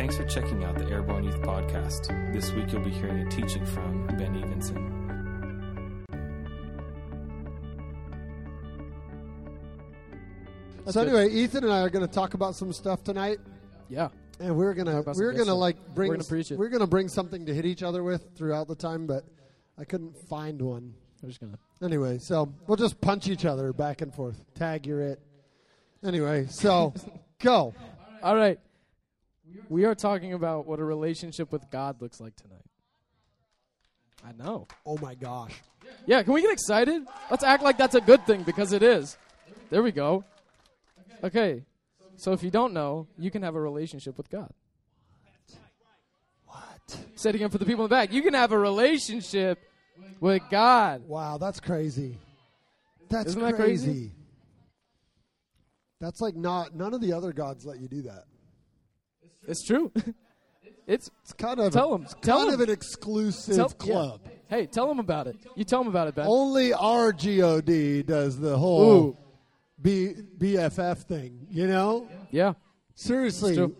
Thanks for checking out the Airborne Youth Podcast. This week you'll be hearing a teaching from Ben Evenson. That's so good. anyway, Ethan and I are going to talk about some stuff tonight, Yeah. and we're gonna Talk about some we're gonna like bring We're gonna preach we're gonna bring something to hit each other with throughout the time, but I couldn't find one. We're just gonna. Anyway, so we'll just punch each other back and forth. Tag you're it. Anyway, so go. All right. We are talking about what a relationship with God looks like tonight. I know. Oh my gosh. Yeah, can we get excited? Let's act like that's a good thing because it is. There we go. Okay. So if you don't know, you can have a relationship with God. What? Say it again for the people in the back. You can have a relationship with God. Wow, that's crazy. That's Isn't that crazy? That's like not none of the other gods let you do that. It's true. it's It's kind of Tell 'em. Tell kind 'em. of an exclusive Tell- club. yeah. Hey, tell them about it. You tell them about it, Ben. Only our God does the whole B, BFF thing, you know? Yeah. Seriously,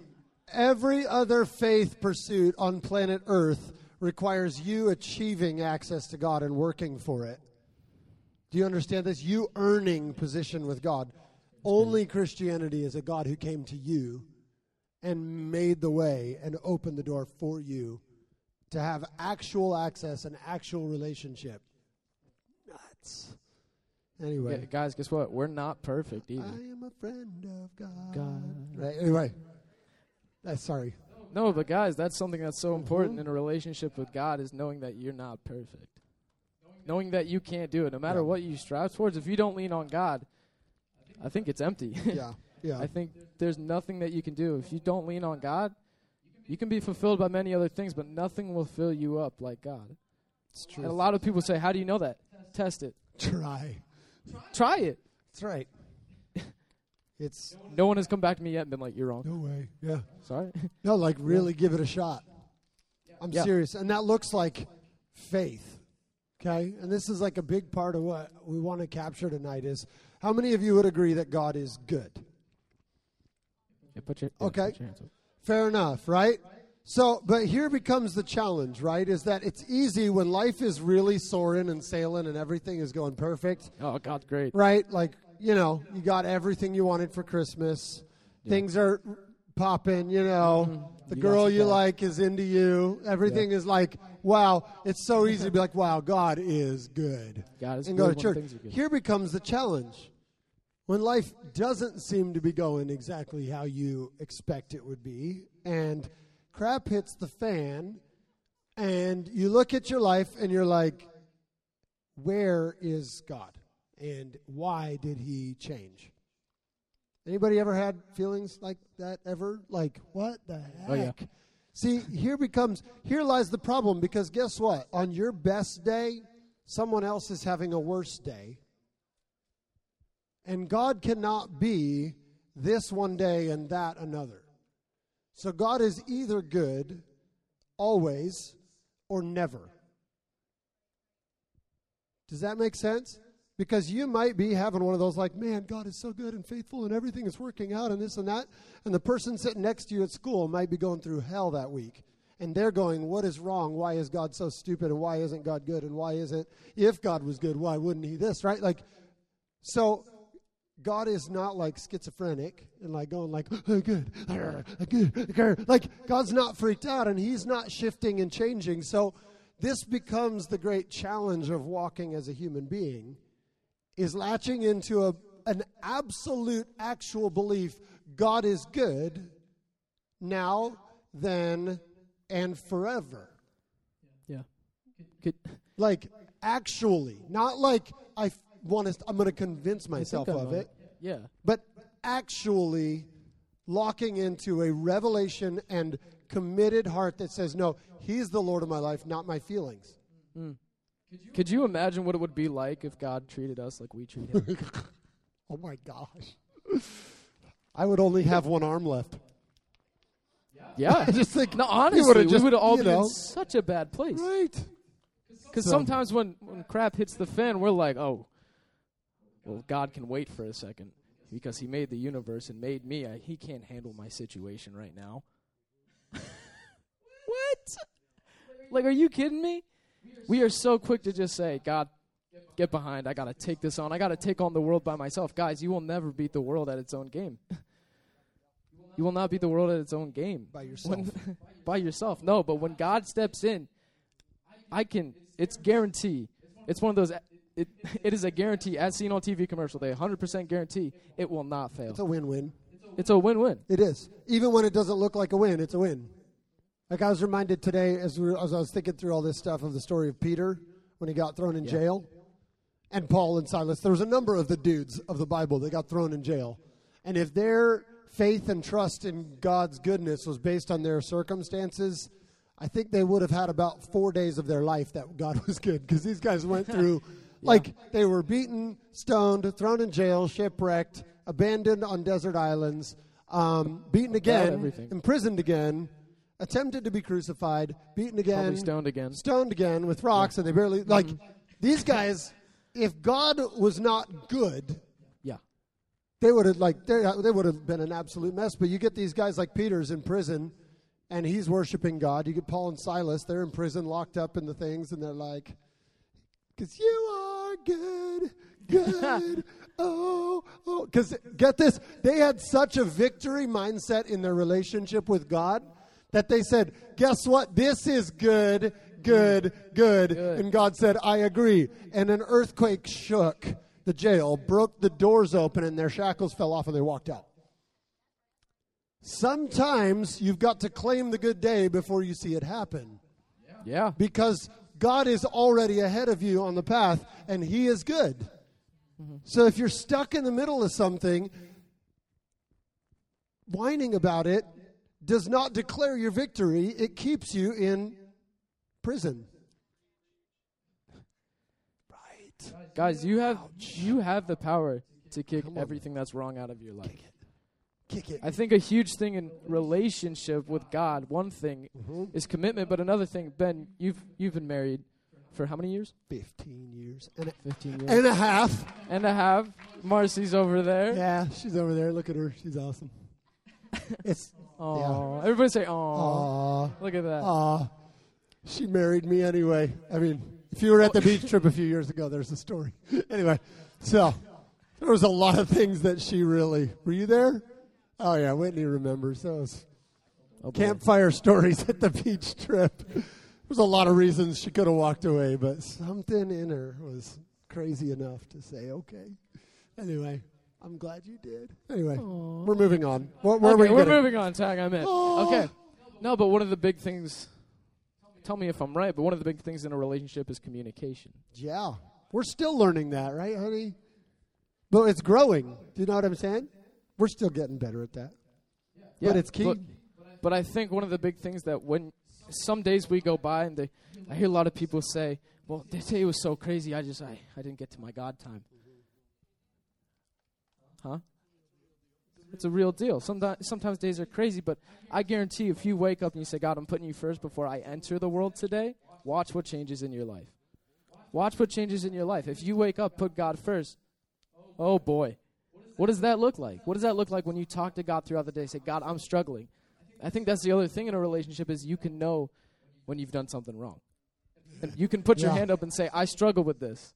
every other faith pursuit on planet Earth requires you achieving access to God and working for it. Do you understand this? You earning position with God. Only Christianity is a God who came to you and made the way and opened the door for you to have actual access and actual relationship. Nuts. Anyway. Yeah, guys, guess what? We're not perfect either. I am a friend of God. God. Right. Anyway, uh, sorry. No, but guys, that's something that's so important in a relationship with God is knowing that you're not perfect. Knowing that you can't do it. No matter Yeah. what you strive towards, if you don't lean on God, I think it's empty. Yeah, yeah. I think there's nothing that you can do. If you don't lean on God, you can be fulfilled by many other things, but nothing will fill you up like God. it's And a lot of people say, How do you know that? Test it. Try. Try it. That's right. It's No one has come back to me yet and been like, You're wrong. no way. Yeah. Sorry. No, like really give it a shot. I'm Yeah. serious, and that looks like faith. Okay, and this is like a big part of what we want to capture tonight. Is how many of you would agree that God is good? Yeah, put your, yeah, Okay. put your hands up. Fair enough, right? So, but here becomes the challenge, right? Is that it's easy when life is really soaring and sailing and everything is going perfect, Oh, God's great. right? Like, you know, you got everything you wanted for Christmas. Things are popping, you know. The Mm-hmm. You girl you dad. like is into you. Everything is like, wow. It's so easy to be like, wow, God is good. God is good. and good go when to church. things are good. Here becomes the challenge. When life doesn't seem to be going exactly how you expect it would be, and crap hits the fan, and you look at your life and you're like, where is God? And why did he change? Anybody ever had feelings like that ever? Like, what the heck? Oh, yeah. See, here becomes here lies the problem because guess what? On your best day, someone else is having a worse day. And God cannot be this one day and that another. So God is either good always or never. Does that make sense? Because you might be having one of those like, man, God is so good and faithful and everything is working out and this and that. And the person sitting next to you at school might be going through hell that week. And they're going, what is wrong? Why is God so stupid? And why isn't God good? And why isn't, if God was good, why wouldn't he this, right? Like, so God is not like schizophrenic and like going like, oh, good, arr, good, arr." like God's not freaked out and he's not shifting and changing. So this becomes the great challenge of walking as a human being is latching into a, an absolute actual belief God is good now, then, and forever. Yeah. Could, Like actually, not like I want to. I'm going to convince myself of know. it, Yeah. but actually locking into a revelation and committed heart that says, "No, He's the Lord of my life, not my feelings." Hmm. Could you imagine what it would be like if God treated us like we treat him? Oh my gosh, I would only have one arm left. yeah. I just think No, honestly, would've we just, would have all been know, in such a bad place. right. Because So- sometimes when, when crap hits the fan, we're like, oh, well, God can wait for a second because He made the universe and made me. I, he can't handle my situation right now. What? Like, are you kidding me? We are so quick to just say, God, get behind. I got to take this on. I got to take on the world by myself. Guys, you will never beat the world at its own game. you will not beat the world at its own game. By yourself. When, by yourself. No, but when God steps in, I can, it's guarantee. It's one of those, it, it is a guarantee, as seen on TV commercial, they 100% guarantee it will not fail. It's a win-win. It's a win win. It is. Even when it doesn't look like a win, it's a win. Like I was reminded today as, we were, as I was thinking through all this stuff of the story of Peter when he got thrown in jail, and Paul and Silas. There was a number of the dudes of the Bible that got thrown in jail, and if their faith and trust in God's goodness was based on their circumstances, I think they would have had about four days of their life that God was good because these guys went through, like they were beaten, stoned, thrown in jail, shipwrecked, abandoned on desert islands, um, beaten again, imprisoned again, attempted to be crucified, beaten again, Probably stoned again. stoned again with rocks, and they barely like these guys. If God was not good, Yeah. they would have like they, they would have been an absolute mess. But you get these guys like Peter's in prison, and he's worshiping God. You get Paul and Silas; they're in prison, locked up in the things, and they're like, "Cause you are good, good, oh, oh." Because get this, they had such a victory mindset in their relationship with God that they said, "Guess what? This is good." Good, good. Good. And God said, I agree. And an earthquake shook the jail, broke the doors open, and their shackles fell off and they walked out. Sometimes you've got to claim the good day before you see it happen Yeah. because God is already ahead of you on the path and He is good. Mm-hmm. So if you're stuck in the middle of something, whining about it does not declare your victory, it keeps you in prison. Right. Guys, you have you have the power to kick everything that's wrong out of your life. Kick it. I think a huge thing in relationship with God, one thing Mm-hmm. is commitment, but another thing, Ben, you've you've been married for how many years? 15 years and a, 15 years. and a half. and a half. Marcy's over there. Yeah, she's over there. Look at her. She's awesome. It's Aw. Everybody say, "Aw." aw, Look at that. aw. She married me anyway. I mean, if you were at the beach trip a few years ago, there's a story. anyway, so there was a lot of things that she really. Were you there? Oh yeah, Whitney remembers those Oh, campfire stories at the beach trip. There's a lot of reasons she could have walked away, but something in her was crazy enough to say, "Okay." Anyway, I'm glad you did. Anyway, we're moving on. Where, where okay, were you we're getting? moving on. Tag, I'm in. Aw. Okay. No, but one of the big things. Tell me if I'm right, but one of the big things in a relationship is communication. Yeah, we're still learning that, right, honey? But it's growing. Do you know what I'm saying? We're still getting better at that. But it's key. But, but I think one of the big things that when some days we go by and they, I hear a lot of people say, "Well, say it was so crazy. I just I, I didn't get to my God time." Huh? It's a real deal. Sometimes sometimes days are crazy, but I guarantee if you wake up and you say, "God, I'm putting you first before I enter the world today," watch what changes in your life. Watch what changes in your life. If you wake up, put God first. Oh boy. What does that look like? What does that look like when you talk to God throughout the day? Say, God, I'm struggling. I think that's the other thing in a relationship is you can know when you've done something wrong. And you can put your Yeah. hand up and say, I struggle with this.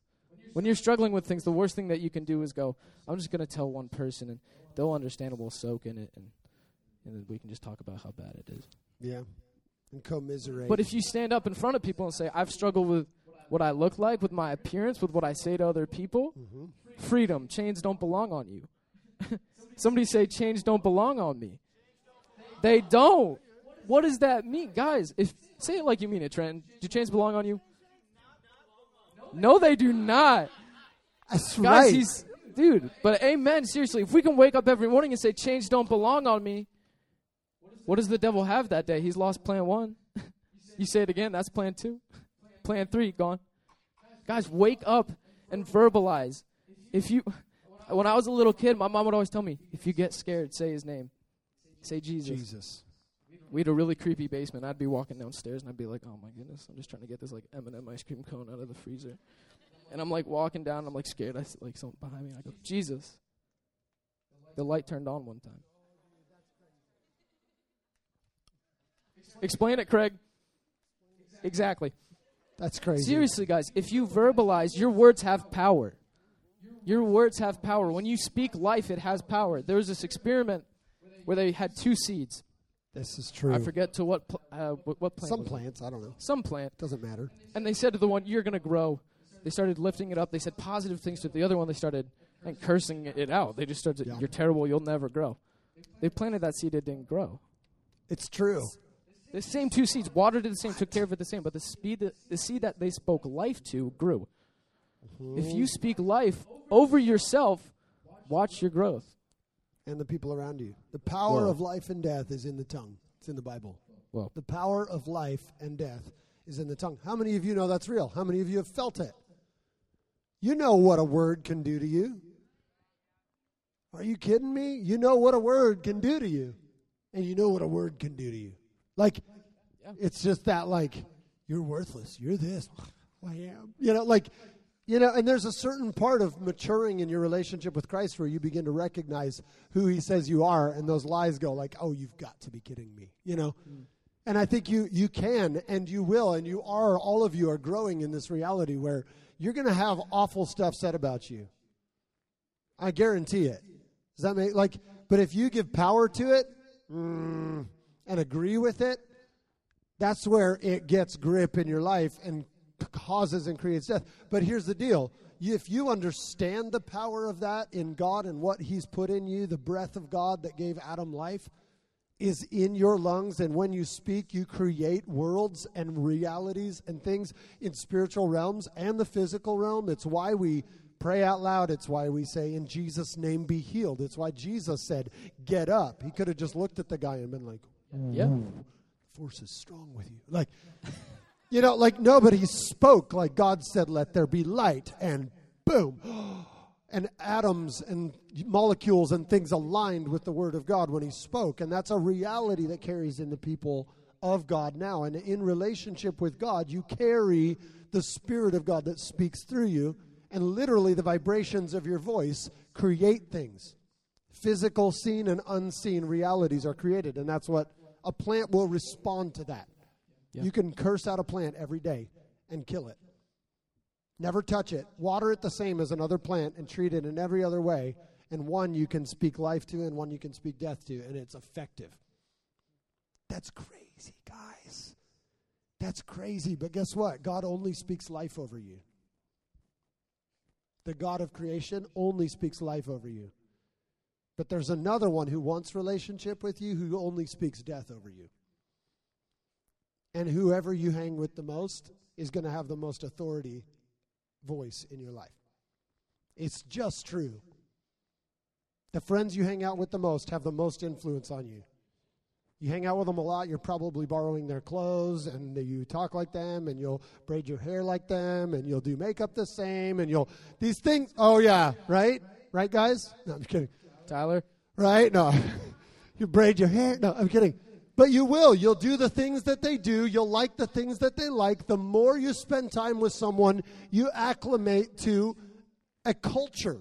When you're struggling with things, the worst thing that you can do is go, I'm just going to tell one person and they'll understand and we'll soak in it and, and then we can just talk about how bad it is. Yeah, and commiserate. But if you stand up in front of people and say, I've struggled with what I look like, with my appearance, with what I say to other people, mm-hmm. freedom, chains don't belong on you. Somebody say, chains don't belong on me. They don't. What does that mean? Guys, if say it like you mean it, Trent. Do chains belong on you? No, they do not. That's Guys, right. he's dude, but amen, seriously. If we can wake up every morning and say chains don't belong on me, what does the devil have that day? He's lost plan 1. you say it again, that's plan 2. Plan 3 gone. Guys, wake up and verbalize. If you when I was a little kid, my mom would always tell me, if you get scared, say his name. Say Jesus. Jesus. We had a really creepy basement. I'd be walking downstairs and I'd be like, "Oh my goodness, I'm just trying to get this like M&M ice cream cone out of the freezer." And I'm like walking down, I'm like scared. I see like something behind me. I go, "Jesus." The light turned on one time. Explain it, Craig. exactly. That's crazy. Seriously, guys, if you verbalize, your words have power. Your words have power. When you speak life, it has power. There was this experiment where they had two seeds. This is true. I forget to what pl- uh, what, what plant. Some was it? plants, I don't know. Some plant. Doesn't matter. And they said to the one, "You're going to grow." They started lifting it up. They said positive things to it. The other one, they started and cursing it out. They just started, Yeah. "You're terrible. You'll never grow." They planted that seed. It didn't grow. It's true. The same two seeds, watered it the same, took care of it the same, but the speed, that, the seed that they spoke life to grew. If you mm-hmm. speak life over yourself, watch your growth. And the people around you. The power Whoa. of life and death is in the tongue. It's in the Bible. Well, The power of life and death is in the tongue. How many of you know that's real? How many of you have felt it? You know what a word can do to you. Are you kidding me? You know what a word can do to you. And you know what a word can do to you. Like, Yeah. it's just that, like, you're worthless. You're this. I am. You know, like, you know, and there's a certain part of maturing in your relationship with Christ where you begin to recognize who He says you are, and those lies go like, "Oh, you've got to be kidding me," you know. And I think you you can and you will and you are all of you are growing in this reality where you're going to have awful stuff said about you. I guarantee it. Does that make like? But if you give power to it mm, and agree with it, that's where it gets grip in your life and causes and creates death. But here's the deal. If you understand the power of that in God and what He's put in you, the breath of God that gave Adam life is in your lungs, and when you speak, you create worlds and realities and things in spiritual realms and the physical realm. It's why we pray out loud. It's why we say, In Jesus' name be healed. It's why Jesus said, Get up. He could have just looked at the guy and been like, yeah. Mm-hmm. force is strong with you. Like, you know, like nobody spoke. Like God said, let there be light, and boom. And atoms and molecules and things aligned with the word of God when he spoke. And that's a reality that carries in the people of God now. And in relationship with God, you carry the Spirit of God that speaks through you. And literally, the vibrations of your voice create things physical, seen, and unseen realities are created. And that's what a plant will respond to that. You can curse out a plant every day and kill it. Never touch it. Water it the same as another plant and treat it in every other way. And one you can speak life to, and one you can speak death to, and it's effective. That's crazy, guys. That's crazy. But guess what? God only speaks life over you. The God of creation only speaks life over you. But there's another one who wants relationship with you who only speaks death over you. And whoever you hang with the most is going to have the most authority voice in your life. It's just true. The friends you hang out with the most have the most influence on you. You hang out with them a lot, you're probably borrowing their clothes, and you talk like them, and you'll braid your hair like them, and you'll do makeup the same, and you'll. These things. Oh, yeah, right? Right, guys? No, I'm kidding. Tyler, Right? No. you braid your hair. No, I'm kidding. But you will. You'll do the things that they do. You'll like the things that they like. The more you spend time with someone, you acclimate to a culture.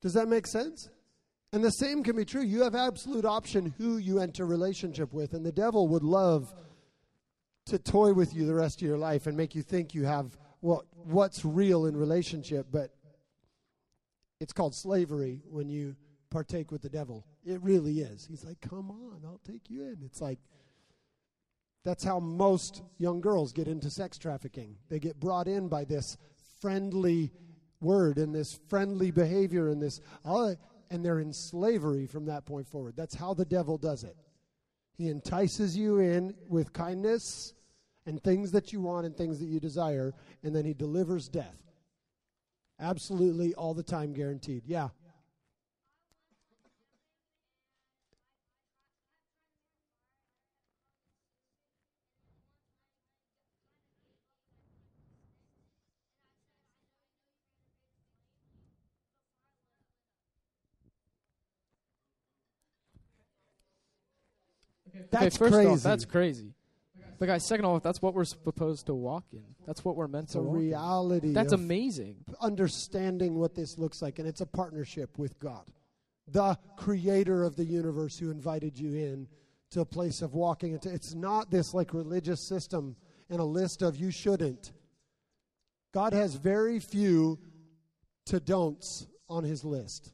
Does that make sense? And the same can be true. You have absolute option who you enter relationship with, and the devil would love to toy with you the rest of your life and make you think you have what what's real in relationship, but it's called slavery when you partake with the devil. It really is. He's like, "Come on, I'll take you in." It's like that's how most young girls get into sex trafficking. They get brought in by this friendly word and this friendly behavior and this and they're in slavery from that point forward. That's how the devil does it. He entices you in with kindness and things that you want and things that you desire, and then he delivers death. Absolutely all the time guaranteed. Yeah. That's okay, first crazy. off, that's crazy. But guys, second off, that's what we're supposed to walk in. That's what we're meant it's to a walk in. reality. That's amazing. understanding what this looks like, and it's a partnership with God, the creator of the universe who invited you in to a place of walking into. It's not this like religious system. and a list of you shouldn't. God has very few to don'ts on his list.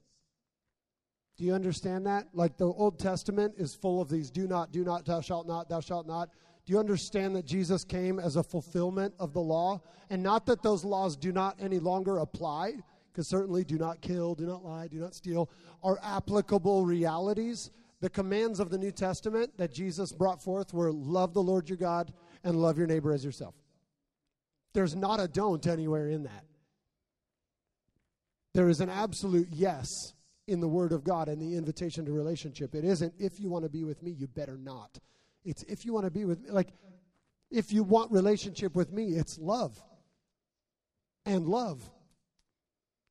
Do you understand that? Like the Old Testament is full of these do not, do not, thou shalt not, thou shalt not. Do you understand that Jesus came as a fulfillment of the law? And not that those laws do not any longer apply, because certainly do not kill, do not lie, do not steal are applicable realities. The commands of the New Testament that Jesus brought forth were love the Lord your God and love your neighbor as yourself. There's not a don't anywhere in that. There is an absolute yes in the Word of God and the invitation to relationship. It isn't, if you want to be with me, you better not. It's, if you want to be with me, like, if you want relationship with me, it's love. And love.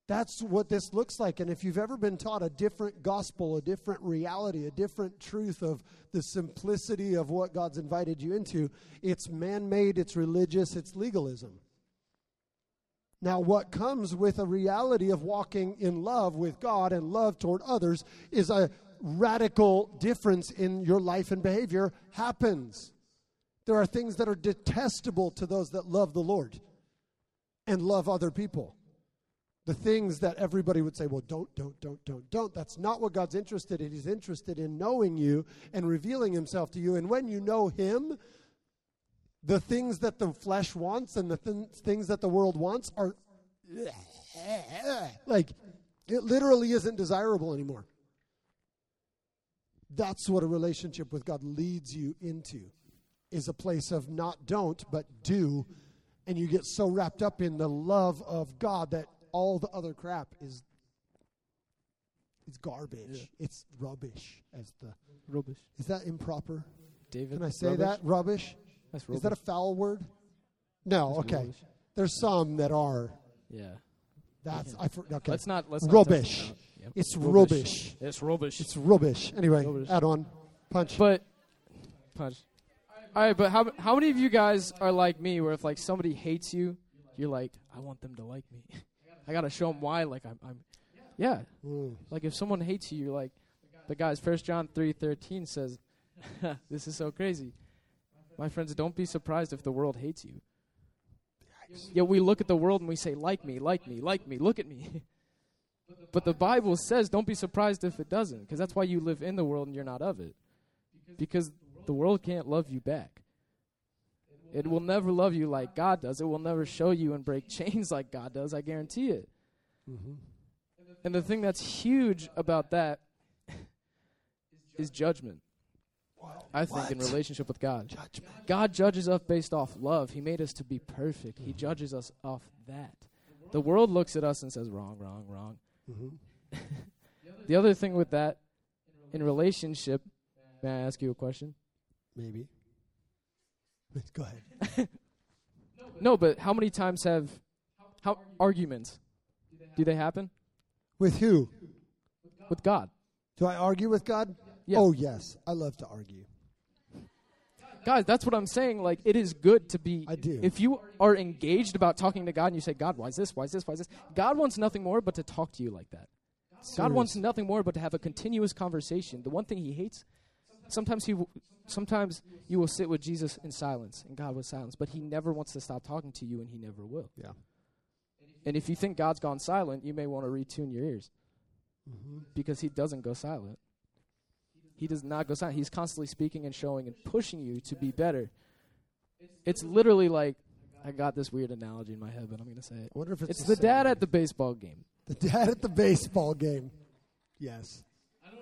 That's what this looks like. And if you've ever been taught a different gospel, a different reality, a different truth of the simplicity of what God's invited you into, it's man made, it's religious, it's legalism. Now, what comes with a reality of walking in love with God and love toward others is a radical difference in your life and behavior happens. There are things that are detestable to those that love the Lord and love other people. The things that everybody would say, well, don't, don't, don't, don't, don't. That's not what God's interested in. He's interested in knowing you and revealing Himself to you. And when you know Him, the things that the flesh wants and the th- things that the world wants are like it literally isn't desirable anymore. That's what a relationship with God leads you into is a place of not don't but do and you get so wrapped up in the love of God that all the other crap is it's garbage. Yeah. It's rubbish as the Rubbish. Is that improper? David. Can I say rubbish? that? Rubbish? That's Is that a foul word? No, That's okay. rubbish. There's some that are. Yeah. That's I for, okay. Let's not. Let's not Rubbish. it. Yep. It's rubbish. It's rubbish. It's rubbish. Anyway, Rubbish. add on. Punch. But punch. All right, but how how many of you guys are like me, where if like somebody hates you, you're like, I want them to like me. I gotta show them why. Like I'm, I'm yeah. Mm. Like if someone hates you, you're like, the guys. First John three thirteen says, this is so crazy. My friends, don't be surprised if the world hates you. Yet we look at the world and we say, like me, like me, like me, look at me. but the Bible says, don't be surprised if it doesn't, because that's why you live in the world and you're not of it. Because the world can't love you back. It will never love you like God does. It will never show you and break chains like God does. I guarantee it. Mhm. And the thing that's huge about that is judgment. I think in relationship with God. Judgment. God judges us based off love. He made us to be perfect. He judges us off that. The world looks at us and says, wrong, wrong, wrong. Mhm. The other thing with that, in relationship, may I ask you a question? Maybe. Go ahead. No, but how many times have how arguments do they happen With who? with God? Do I argue with God? Yeah. Oh yes, I love to argue. Guys, that's what I'm saying. Like, it is good to be. I do. If you are engaged about talking to God and you say, God, why is this? Why is this? Why is this? God wants nothing more but to talk to you like that. God wants nothing more but to have a continuous conversation. The one thing He hates, sometimes He, w- sometimes you will sit with Jesus in silence and God with silence, but He never wants to stop talking to you, and He never will. Yeah. And if you think God's gone silent, you may want to retune your ears Mhm. because He doesn't go silent. He does not go silent. He's constantly speaking and showing and pushing you to be better. It's literally like I got this weird analogy in my head, but I'm going to say it. I wonder if it's, It's the dad same. at the baseball game. the dad at the baseball game. Yes.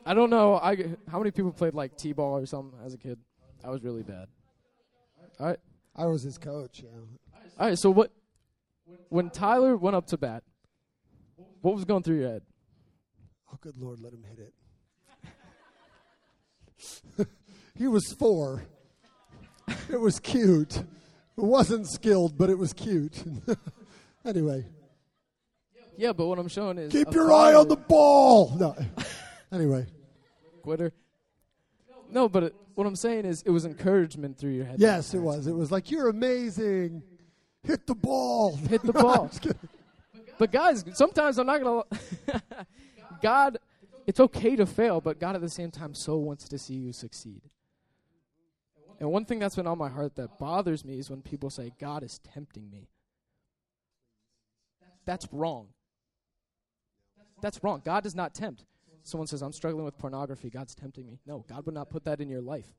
I don't know. I how many people played like t-ball or something as a kid? I was really bad. All right, I was his coach. Yeah. all right. So what? When Tyler went up to bat, what was going through your head? Oh, good Lord, let him hit it. He was four. It was cute. It wasn't skilled, but it was cute. anyway, Yeah, but what I'm showing is keep your eye on the ball. No. anyway, quitter. No, but it, what I'm saying is it was encouragement through your head. yes, it was. It was like you're amazing. Hit the ball. Hit the ball. But guys, sometimes I'm not gonna. God, it's okay to fail, but God at the same time so wants to see you succeed. And one thing that's been on my heart that bothers me is when people say, God is tempting me. That's wrong. That's wrong. God does not tempt. Someone says, I'm struggling with pornography. God's tempting me. No, God would not put that in your life.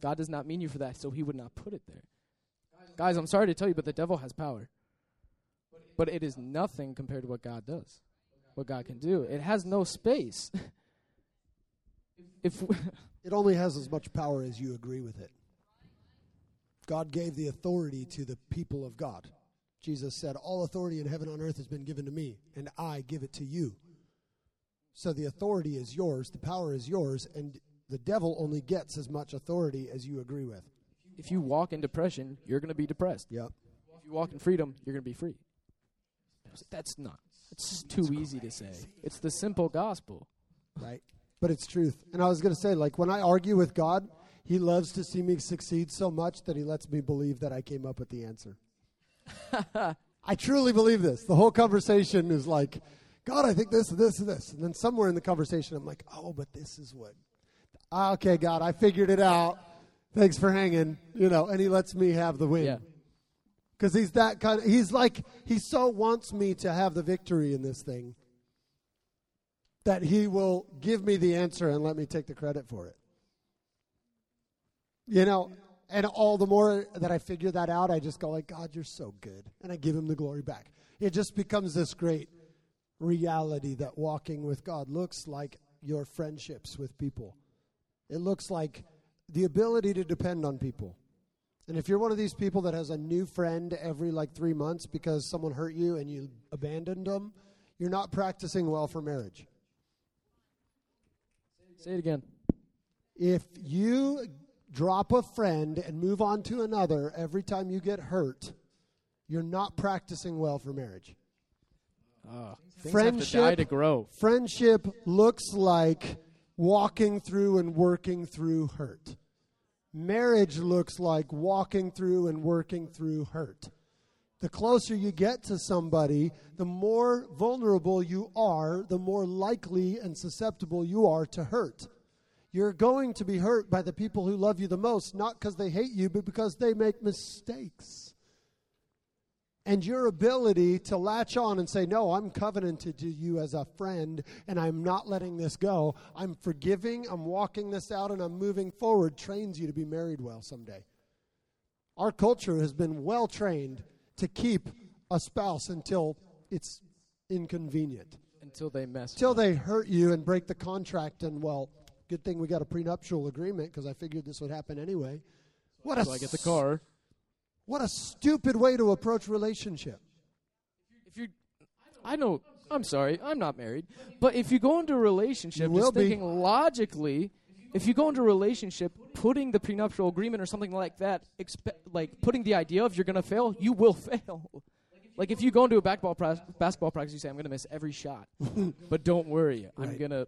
God does not mean you for that, so He would not put it there. Guys, I'm sorry to tell you, but the devil has power. But it is nothing compared to what God does, what God can do. It has no space. if It only has as much power as you agree with it. God gave the authority to the people of God. Jesus said, All authority in heaven and on earth has been given to me, and I give it to you. So the authority is yours, the power is yours, and the devil only gets as much authority as you agree with. if you walk in depression, you're going to be depressed. Yep. If you walk in freedom, you're going to be free. That's not. It's just too easy to say. It's the simple gospel. Right? But it's truth. And I was going to say, like, when I argue with God, He loves to see me succeed so much that He lets me believe that I came up with the answer. I truly believe this. The whole conversation is like, God, I think this, this, this. And then somewhere in the conversation, I'm like, oh, but this is what. Ah, okay, God, I figured it out. Thanks for hanging. You know, and He lets me have the win. Yeah. Because he's that kind of, he's like, he so wants me to have the victory in this thing that he will give me the answer and let me take the credit for it. You know, and all the more that I figure that out, I just go like, God, you're so good. And I give him the glory back. It just becomes this great reality that walking with God looks like your friendships with people. It looks like the ability to depend on people. And if you're one of these people that has a new friend every like three months because someone hurt you and you abandoned them, you're not practicing well for marriage. Say it again. If you drop a friend and move on to another every time you get hurt, you're not practicing well for marriage. Uh, things have to die Friendship- to grow. Friendship looks like walking through and working through hurt. Marriage looks like walking through and working through hurt. The closer you get to somebody, the more vulnerable you are, the more likely and susceptible you are to hurt. You're going to be hurt by the people who love you the most, not because they hate you, but because they make mistakes. And your ability to latch on and say, No, I'm covenanted to you as a friend, and I'm not letting this go. I'm forgiving, I'm walking this out, and I'm moving forward, trains you to be married well someday. Our culture has been well trained to keep a spouse until it's inconvenient, Until they mess. until they hurt you and break the contract. And, well, good thing we got a prenuptial agreement because I figured this would happen anyway. What a so I get the car. What a stupid way to approach relationship. If you, I know. I'm sorry. I'm not married. But if you go into a relationship, just be. thinking logically, if you go into a relationship, putting the prenuptial agreement or something like that, expe- like putting the idea of you're gonna fail, you will fail. Like if you go into a basketball pra- basketball practice, you say I'm gonna miss every shot, but don't worry, I'm gonna.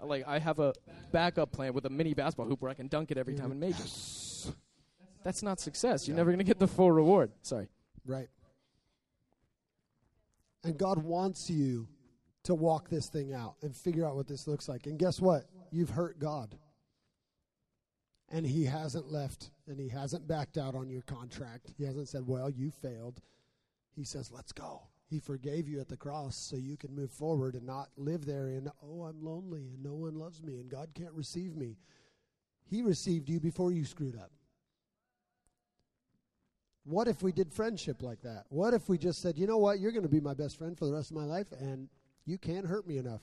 Like I have a backup plan with a mini basketball hoop where I can dunk it every time and make it. That's not success. You're never gonna get the full reward. Sorry. Right. And God wants you to walk this thing out and figure out what this looks like. And guess what? You've hurt God. And He hasn't left and He hasn't backed out on your contract. He hasn't said, Well, you failed. He says, Let's go. He forgave you at the cross so you can move forward and not live there in, Oh, I'm lonely and no one loves me and God can't receive me. He received you before you screwed up. What if we did friendship like that? What if we just said, you know what, you're going to be my best friend for the rest of my life, and you can't hurt me enough?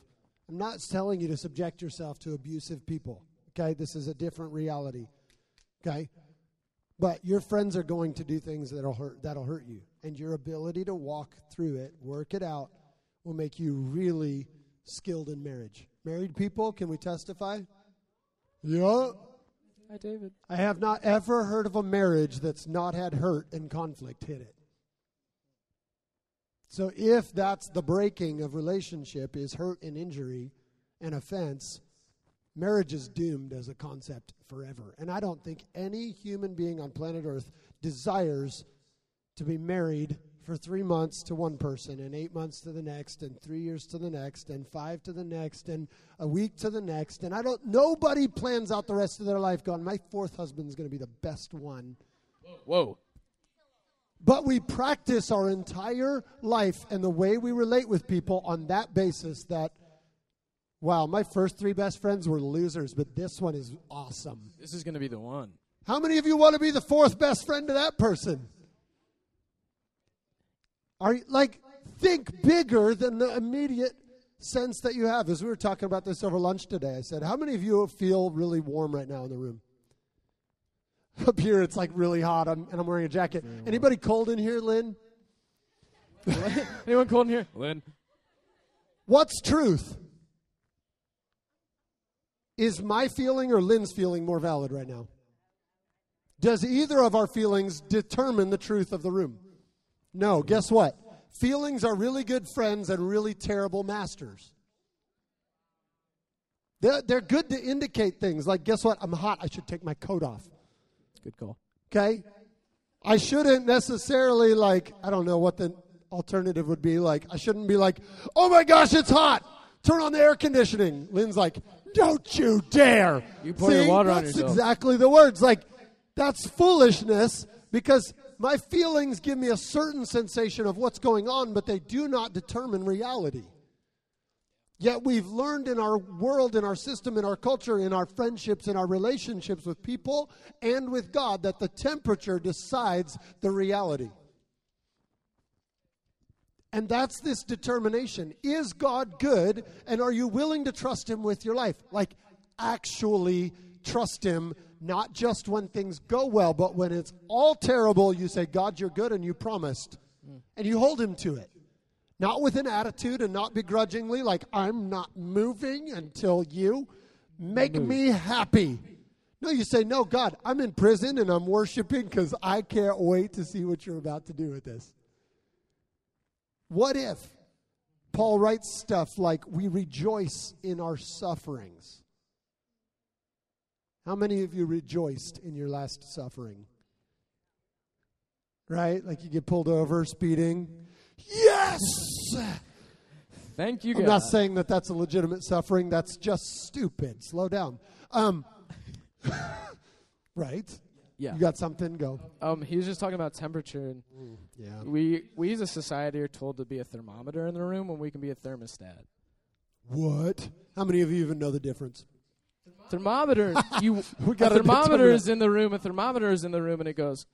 I'm not telling you to subject yourself to abusive people. Okay, this is a different reality. Okay, but your friends are going to do things that'll hurt that'll hurt you, and your ability to walk through it, work it out, will make you really skilled in marriage. Married people, can we testify? Yeah. Hi, David. I have not ever heard of a marriage that's not had hurt and conflict hit it. So if that's the breaking of relationship is hurt and injury and offense, marriage is doomed as a concept forever. And I don't think any human being on planet Earth desires to be married for three months to one person, and eight months to the next, and three years to the next, and five to the next, and a week to the next. And I don't, nobody plans out the rest of their life going, my fourth husband's going to be the best one. Whoa. But we practice our entire life and the way we relate with people on that basis that, wow, my first three best friends were losers, but this one is awesome. This is going to be the one. How many of you want to be the fourth best friend to that person? Are you, like think bigger than the immediate sense that you have. As we were talking about this over lunch today, I said, "How many of you feel really warm right now in the room?" Up here, it's like really hot, I'm, and I'm wearing a jacket. Anybody cold in here, Lynn? Anyone cold in here? Lynn. What's truth? Is my feeling or Lynn's feeling more valid right now? Does either of our feelings determine the truth of the room? No. Guess what? Feelings are really good friends and really terrible masters. They're, they're good to indicate things like, guess what? I'm hot. I should take my coat off. Good call. Okay? I shouldn't necessarily, like, I don't know what the alternative would be. Like, I shouldn't be like, oh my gosh, it's hot. Turn on the air conditioning. Lynn's like, don't you dare. You pour your water on that's exactly the words. Like, that's foolishness because my feelings give me a certain sensation of what's going on, but they do not determine reality. Yet we've learned in our world, in our system, in our culture, in our friendships, in our relationships with people and with God that the temperature decides the reality. And that's this determination. Is God good? And are you willing to trust Him with your life? Like, actually trust Him, not just when things go well, but when it's all terrible, you say, God, you're good, and you promised. And you hold Him to it. Not with an attitude and not begrudgingly, like, I'm not moving until you make me happy. No, you say, No, God, I'm in prison and I'm worshiping because I can't wait to see what you're about to do with this. What if Paul writes stuff like, We rejoice in our sufferings? How many of you rejoiced in your last suffering? Right? Like you get pulled over speeding. Yes! Thank you, I'm not saying that that's a legitimate suffering. That's just stupid. Slow down. Um, right? yeah. You got something? Go. Um, he was just talking about temperature, and Yeah. we we as a society are told to be a thermometer in the room when we can be a thermostat. What? How many of you even know the difference? Thermometer, you We a gotta thermometer is in the room. A thermometer is in the room, and it goes,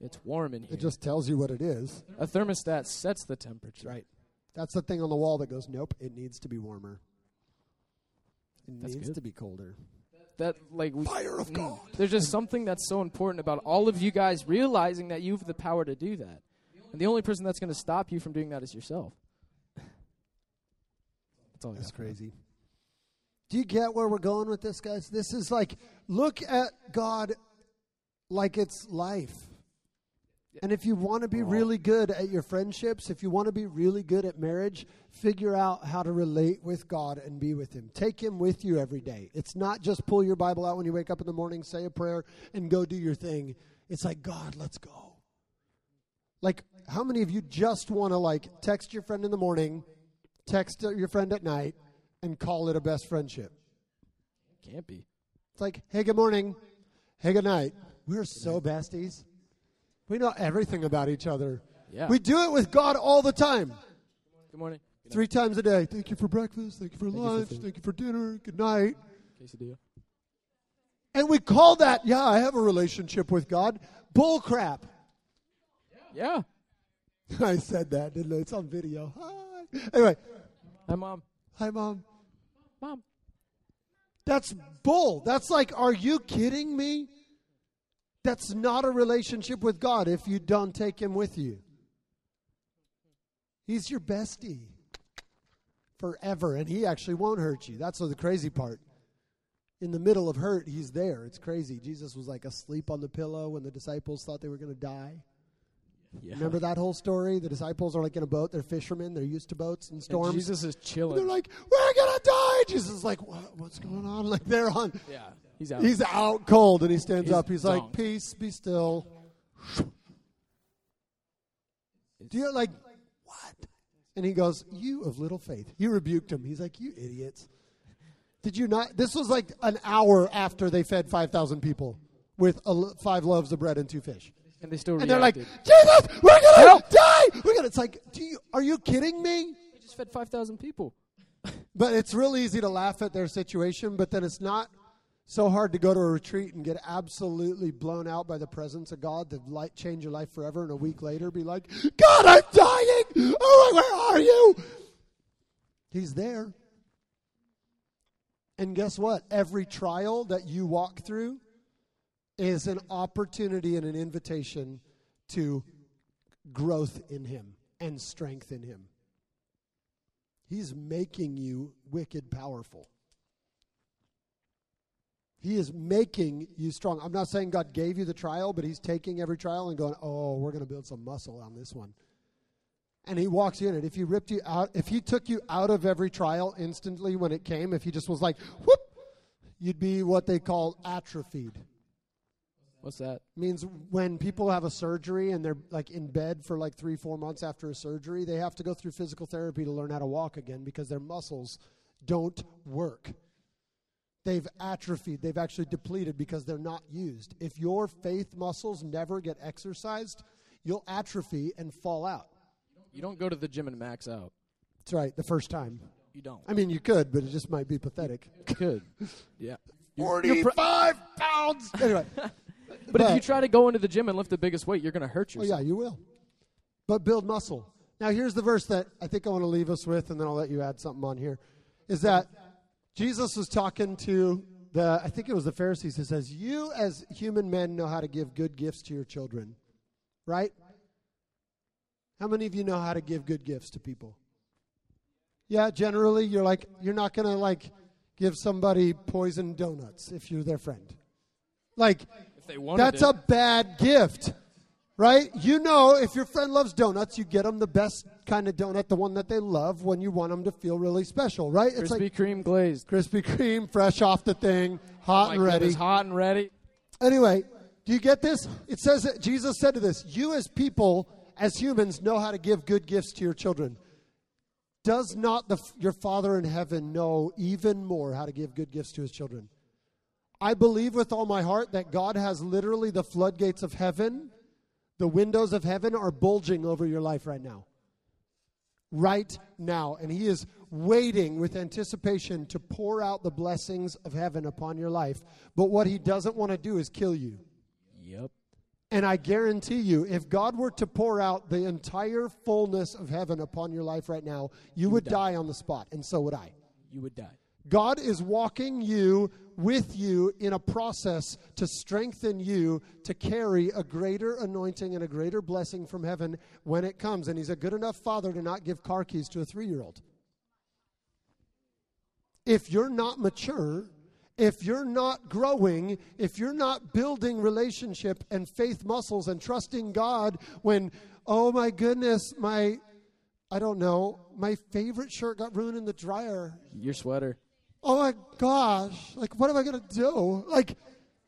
"It's warm in here." It just tells you what it is. a thermostat sets the temperature. Right. That's the thing on the wall that goes, nope, it needs to be warmer. It That's needs good. to be colder. That like we, Fire of Mm. God. There's just something that's so important about all of you guys realizing that you have the power to do that, and the only person that's going to stop you from doing that is yourself. That's all. That's crazy. Do you get where we're going with this, guys? This is like, look at God like it's life. And if you want to be really good at your friendships, if you want to be really good at marriage, figure out how to relate with God and be with Him. Take Him with you every day. It's not just pull your Bible out when you wake up in the morning, say a prayer, and go do your thing. It's like, God, let's go. Like, how many of you just want to, like, text your friend in the morning, text your friend at night, and call it a best friendship? Can't be. It's like, hey, good morning. Hey, good night. We're so besties. We know everything about each other. Yeah. We do it with God all the time. Good morning. Good Three times a day. Thank you for breakfast. Thank you for you for lunch. food. Thank you for dinner. Good night. night. Quesadilla. And we call that, yeah, I have a relationship with God. Bull crap. Yeah. I said that, didn't I? It's on video. Hi. Anyway, Hi, mom. hi, Mom. Mom. That's bull. That's like, are you kidding me? That's not a relationship with God if you don't take Him with you. He's your bestie forever, and He actually won't hurt you. That's the crazy part. In the middle of hurt, He's there. It's crazy. Jesus was like asleep on the pillow when the disciples thought they were going to die. Yeah. Remember that whole story? The disciples are like in a boat. They're fishermen. They're used to boats and And storms. Jesus is And they're like, we're gonna die. Jesus is like, what, what's going on? Like they're on. yeah. He's out. He's out cold, and he stands He's up. He's like, peace, be still. Do you like what? And he goes, "You of little faith." He rebuked him. He's like, "You idiots." Did you not? This was like an hour after they fed 5,000 people with a five loaves of bread and two fish. And they still And they're like. Jesus, we're going to Help! die. We're to, it's like, do you, are you kidding me? They just fed 5,000 people. But it's real easy to laugh at their situation, but then it's not so hard to go to a retreat and get absolutely blown out by the presence of God that light change your life forever and a week later be like, God, I'm dying. Oh, where are you? He's there. And guess what? Every trial that you walk through is an opportunity and an invitation to growth in Him and strength in Him. He's making you wicked powerful. He is making you strong. I'm not saying God gave you the trial, but He's taking every trial and going, oh, we're going to build some muscle on this one. And He walks you in it. If He ripped you out, if He took you out of every trial instantly when it came, if He just was like, whoop, you'd be what they call atrophied What's that? means when people have a surgery and they're like in bed for like three, four months after a surgery, they have to go through physical therapy to learn how to walk again because their muscles don't work. They've atrophied, they've actually depleted because they're not used. If your faith muscles never get exercised, you'll atrophy and fall out. You don't go to the gym and max out. That's right, the first time. You don't. I mean, you could, but it just might be pathetic. You could. Yeah. 45 pounds! Anyway. But, if you try to go into the gym and lift the biggest weight, you're going to hurt Oh, yourself. yeah, you will. But build muscle. Now, here's the verse that I think I want to leave us with, and then I'll let you add something on here. Is that Jesus was talking to the, I think it was the Pharisees. He says, You as human men know how to give good gifts to your children, right? How many of you know how to give good gifts to people? Yeah, generally, you're like, you're not going to like give somebody poisoned donuts if you're their friend. Like, they wanted that's it. a bad gift, right? You know, if your friend loves donuts, you get them the best kind of donut, the one that they love, when you want them to feel really special, right? It's Krispy like Kreme glazed. Krispy Kreme, fresh off the thing, hot and ready. goodness, hot and ready. Anyway, do you get this? It says that Jesus said to this, You as people, as humans, know how to give good gifts to your children. Does not the, your Father in heaven know even more how to give good gifts to his children? I believe with all my heart that God has literally the floodgates of heaven, the windows of heaven are bulging over your life right now. Right now. And He is waiting with anticipation to pour out the blessings of heaven upon your life. But what He doesn't want to do is kill you. Yep. And I guarantee you, if God were to pour out the entire fullness of heaven upon your life right now, you would die on the spot, and so would I. You would die. God is walking you with you in a process to strengthen you to carry a greater anointing and a greater blessing from heaven when it comes. And He's a good enough father to not give car keys to a three year old. If you're not mature, if you're not growing, if you're not building relationship and faith muscles and trusting God when, oh my goodness, my, I don't know, my favorite shirt got ruined in the dryer Your sweater. Oh my gosh, like what am I gonna do? Like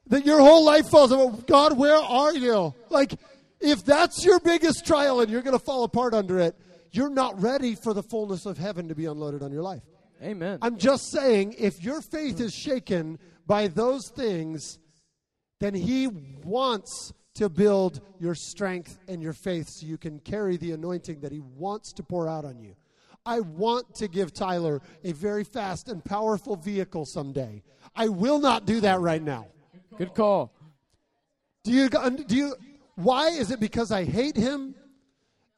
that your whole life falls apart. God, where are you? Like if that's your biggest trial and you're gonna fall apart under it, you're not ready for the fullness of heaven to be unloaded on your life. Amen. I'm just saying, if your faith is shaken by those things, then He wants to build your strength and your faith so you can carry the anointing that He wants to pour out on you. I want to give Tyler a very fast and powerful vehicle someday. I will not do that right now. Good call. Do you do you why is it because I hate him?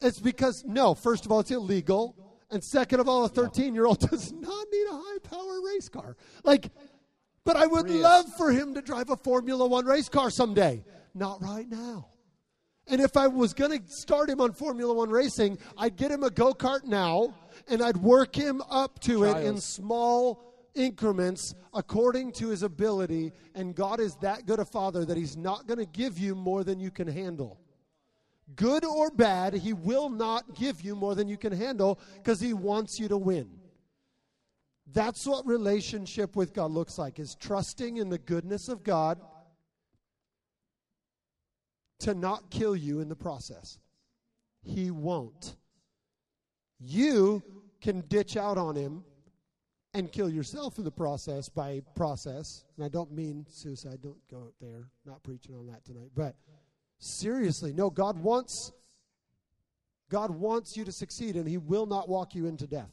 It's because no, first of all it's illegal. And second of all, a 13 year old does not need a high power race car. Like, but I would love for him to drive a Formula One race car someday. Not right now. And if I was going to start him on Formula One racing, I'd get him a go kart now and I'd work him up to it in small increments according to his ability. And God is that good a father that he's not going to give you more than you can handle. Good or bad, he will not give you more than you can handle because he wants you to win. That's what relationship with God looks like is trusting in the goodness of God to not kill you in the process. He won't. You can ditch out on him and kill yourself in the process by process. And I don't mean suicide, don't go there. Not preaching on that tonight. But seriously, no, God wants God wants you to succeed and he will not walk you into death.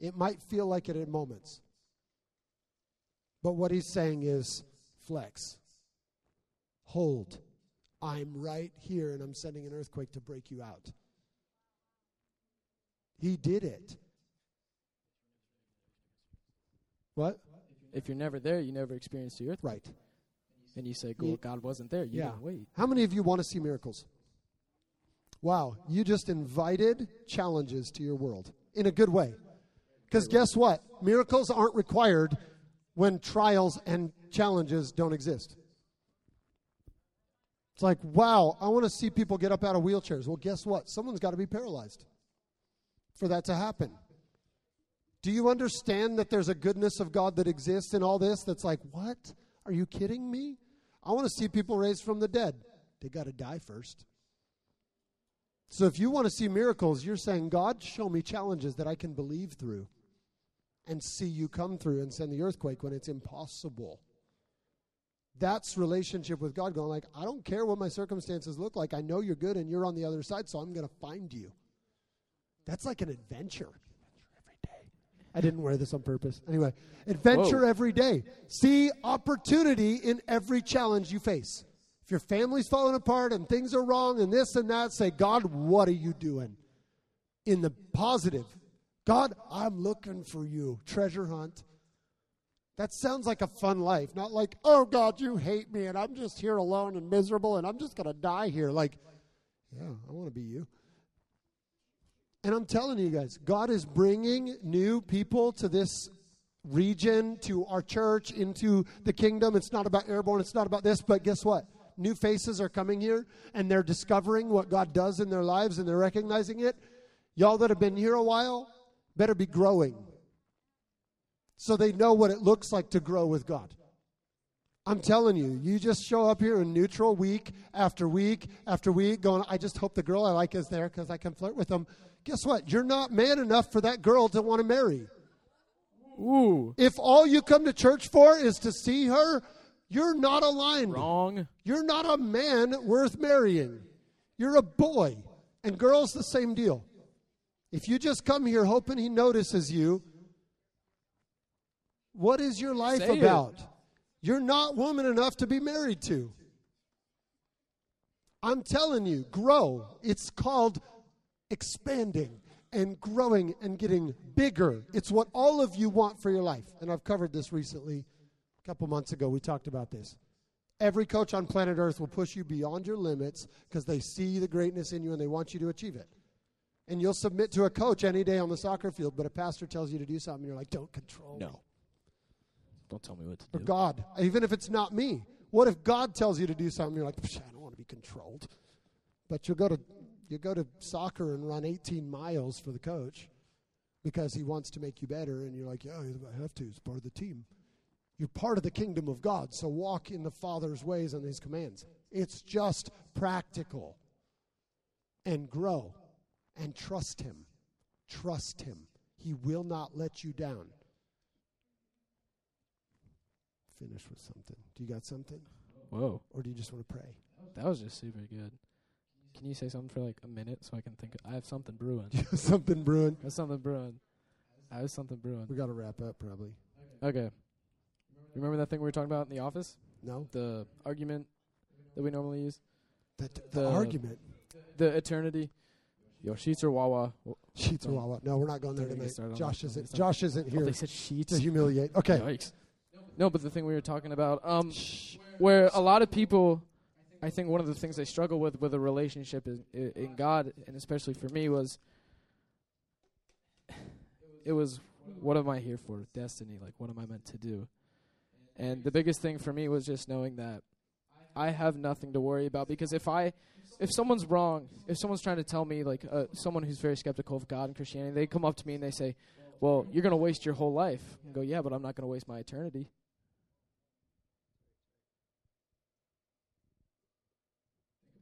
It might feel like it at moments. But what he's saying is flex. Hold. I'm right here and I'm sending an earthquake to break you out. He did it. What? If you're never there, you never experience the earth. Right. And you say, well, Ye- God wasn't there. You Yeah. didn't wait. How many of you want to see miracles? Wow, you just invited challenges to your world in a good way. Because guess what? Miracles aren't required when trials and challenges don't exist. It's like, wow, I want to see people get up out of wheelchairs. Well, guess what? Someone's got to be paralyzed for that to happen. Do you understand that there's a goodness of God that exists in all this that's like, what? Are you kidding me? I want to see people raised from the dead. They got to die first. So if you want to see miracles, you're saying, God, show me challenges that I can believe through and see you come through and send the earthquake when it's impossible. That's relationship with God going like, I don't care what my circumstances look like. I know you're good and you're on the other side, so I'm going to find you. That's like an adventure. I didn't wear this on purpose. Anyway, adventure Whoa. every day. See opportunity in every challenge you face. If your family's falling apart and things are wrong and this and that, say, God, what are you doing? In the positive. God, I'm looking for you. Treasure hunt. That sounds like a fun life, not like, oh God, you hate me and I'm just here alone and miserable and I'm just going to die here. Like, yeah, I want to be you. And I'm telling you guys, God is bringing new people to this region, to our church, into the kingdom. It's not about airborne, it's not about this, but guess what? New faces are coming here and they're discovering what God does in their lives and they're recognizing it. Y'all that have been here a while better be growing so they know what it looks like to grow with God. I'm telling you, you just show up here in neutral week after week after week, going, I just hope the girl I like is there because I can flirt with them. Guess what? You're not man enough for that girl to want to marry. Ooh. If all you come to church for is to see her, you're not aligned. Wrong. You're not a man worth marrying. You're a boy. And girls, the same deal. If you just come here hoping he notices you, what is your life Say it. about? You're not woman enough to be married to. I'm telling you, grow. It's called expanding and growing and getting bigger. It's what all of you want for your life. And I've covered this recently. A couple months ago, we talked about this. Every coach on planet Earth will push you beyond your limits because they see the greatness in you and they want you to achieve it. And you'll submit to a coach any day on the soccer field, but a pastor tells you to do something, and you're like, don't control me. No. Don't tell me what to Or do. Or God, even if it's not me. What if God tells you to do something? You're like, "Psh, I don't want to be controlled. But you'll go to you go to soccer and run 18 miles for the coach because he wants to make you better, and you're like, yeah, I have to. It's part of the team. You're part of the kingdom of God, so walk in the Father's ways and His commands. It's just practical. And grow, and trust Him. Trust Him. He will not let you down finish with something. Do you got something? Whoa. Or do you just want to pray? That was just super good. Can you say something for like a minute so I can think? I have something brewing. something brewing. I have something brewing. I have something brewing. We got to wrap up probably. Okay. Remember that thing we were talking about in the office? No? The argument that we normally use? The, the, The- argument. The eternity. Yo, Sheetz or Wawa? Oh, Sheetz or Don't- Wawa. No, we're not going there tonight. Josh that. Isn't. Josh isn't oh, here they said Sheetz. to humiliate. Okay. Yikes. No, but the thing we were talking about, um, where a lot of people, I think one of the things I struggle with with a relationship is, i in God, and especially for me, was it was what am I here for? Destiny. Like, what am I meant to do? And the biggest thing for me was just knowing that I have nothing to worry about because if I, if someone's wrong, if someone's trying to tell me like uh, someone who's very skeptical of God and Christianity, they come up to me and they say, "Well, you're going to waste your whole life." And go, "Yeah, but I'm not going to waste my eternity."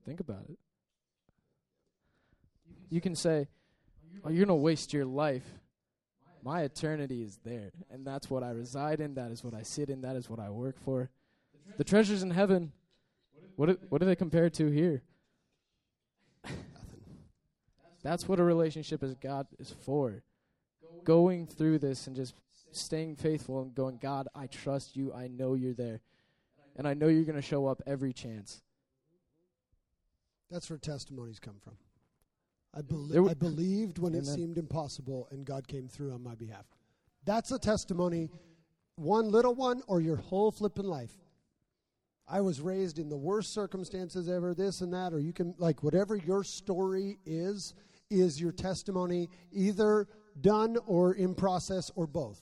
Think about it. You can say, "Oh, you're gonna waste your life." My eternity is there, and that's what I reside in. That is what I sit in. That is what I work for. The treasures in heaven. What do, what do they compare to here? That's what a relationship is God is for. Going through this and just staying faithful and going, God, I trust you. I know you're there. And I know you're going to show up every chance. That's where testimonies come from. I, belie- There w- I believed when it seemed impossible, and God came through on my behalf. That's a testimony, one little one or your whole flippin' life. I was raised in the worst circumstances ever, this and that, or you can, like, whatever your story is, is your testimony either done or in process or both.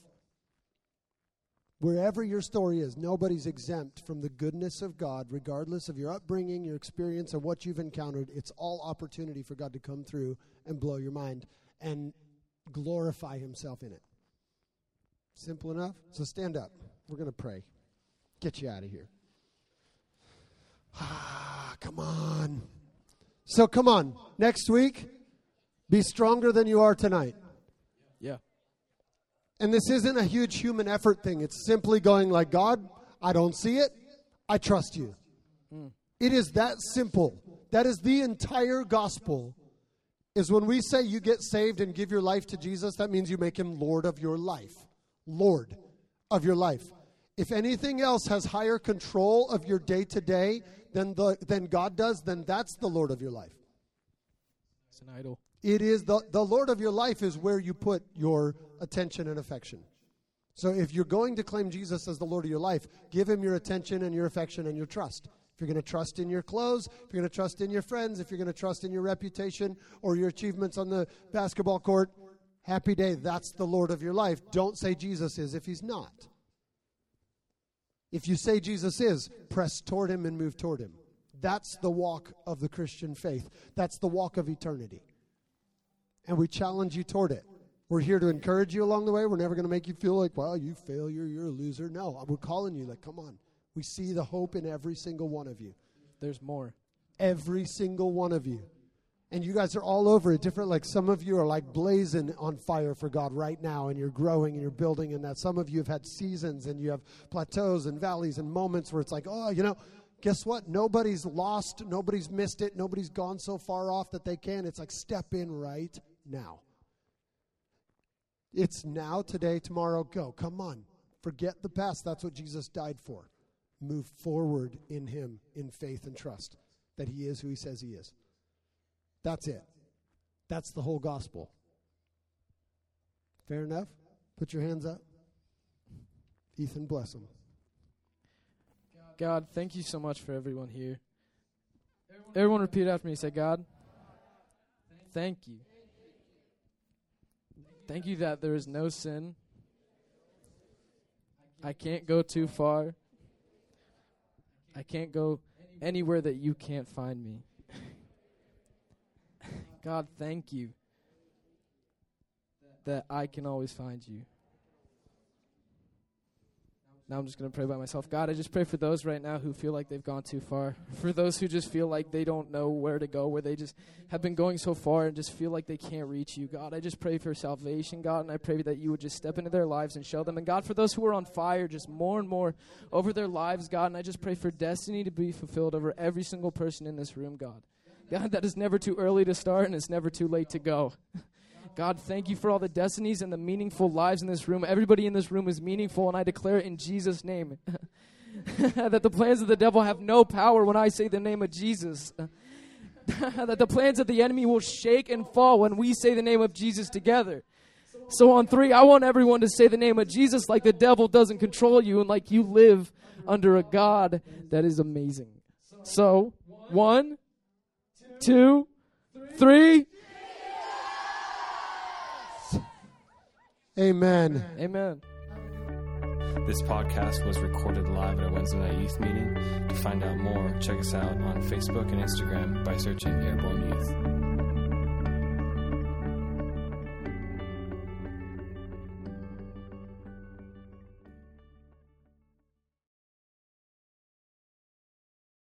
Wherever your story is, nobody's exempt from the goodness of God, regardless of your upbringing, your experience, or what you've encountered. It's all opportunity for God to come through and blow your mind and glorify Himself in it. Simple enough? So stand up. We're going to pray. Get you out of here. Ah, come on. So come on. Next week, be stronger than you are tonight. Yeah. And this isn't a huge human effort thing. It's simply going like, God, I don't see it. I trust you. Hmm. It is that simple. That is the entire gospel. Is when we say you get saved and give your life to Jesus, that means you make him Lord of your life. Lord of your life. If anything else has higher control of your day to day than the than God does, then that's the Lord of your life. It's an idol. It is the, the Lord of your life is where you put your attention and affection. So if you're going to claim Jesus as the Lord of your life, give him your attention and your affection and your trust. If you're going to trust in your clothes, if you're going to trust in your friends, if you're going to trust in your reputation or your achievements on the basketball court, happy day. That's the Lord of your life. Don't say Jesus is if he's not. If you say Jesus is, press toward him and move toward him. That's the walk of the Christian faith. That's the walk of eternity and we challenge you toward it. We're here to encourage you along the way. We're never going to make you feel like, well, you failure, you're a loser. No, we're calling you like, come on. We see the hope in every single one of you. There's more. Every single one of you. And you guys are all over it. Different, like some of you are like blazing on fire for God right now, and you're growing and you're building in that. Some of you have had seasons and you have plateaus and valleys and moments where it's like, oh, you know, guess what? Nobody's lost, nobody's missed it, nobody's gone so far off that they can. It's like, step in right now. It's now, today, tomorrow, go. Come on. Forget the past. That's what Jesus died for. Move forward in Him in faith and trust that He is who He says He is. That's it. That's the whole gospel. Fair enough? Put your hands up. Ethan, bless them. God, thank you so much for everyone here. Everyone repeat after me. Say, God, thank you. Thank you that there is no sin. I can't go too far. I can't go anywhere that you can't find me. God, thank you that I can always find you. Now I'm just going to pray by myself. God, I just pray for those right now who feel like they've gone too far. For those who just feel like they don't know where to go, where they just have been going so far and just feel like they can't reach you. God, I just pray for salvation, God, and I pray that you would just step into their lives and show them. And God, for those who are on fire just more and more over their lives, God, and I just pray for destiny to be fulfilled over every single person in this room, God. God, that is never too early to start and it's never too late to go. God, thank you for all the destinies and the meaningful lives in this room. Everybody in this room is meaningful, and I declare in Jesus' name that the plans of the devil have no power when I say the name of Jesus. that the plans of the enemy will shake and fall when we say the name of Jesus together. So on three, I want everyone to say the name of Jesus like the devil doesn't control you and like you live under a God that is amazing. So, one, two, three. Amen. Amen. This podcast was recorded live at our Wednesday night youth meeting. To find out more, check us out on Facebook and Instagram by searching Airborne Youth.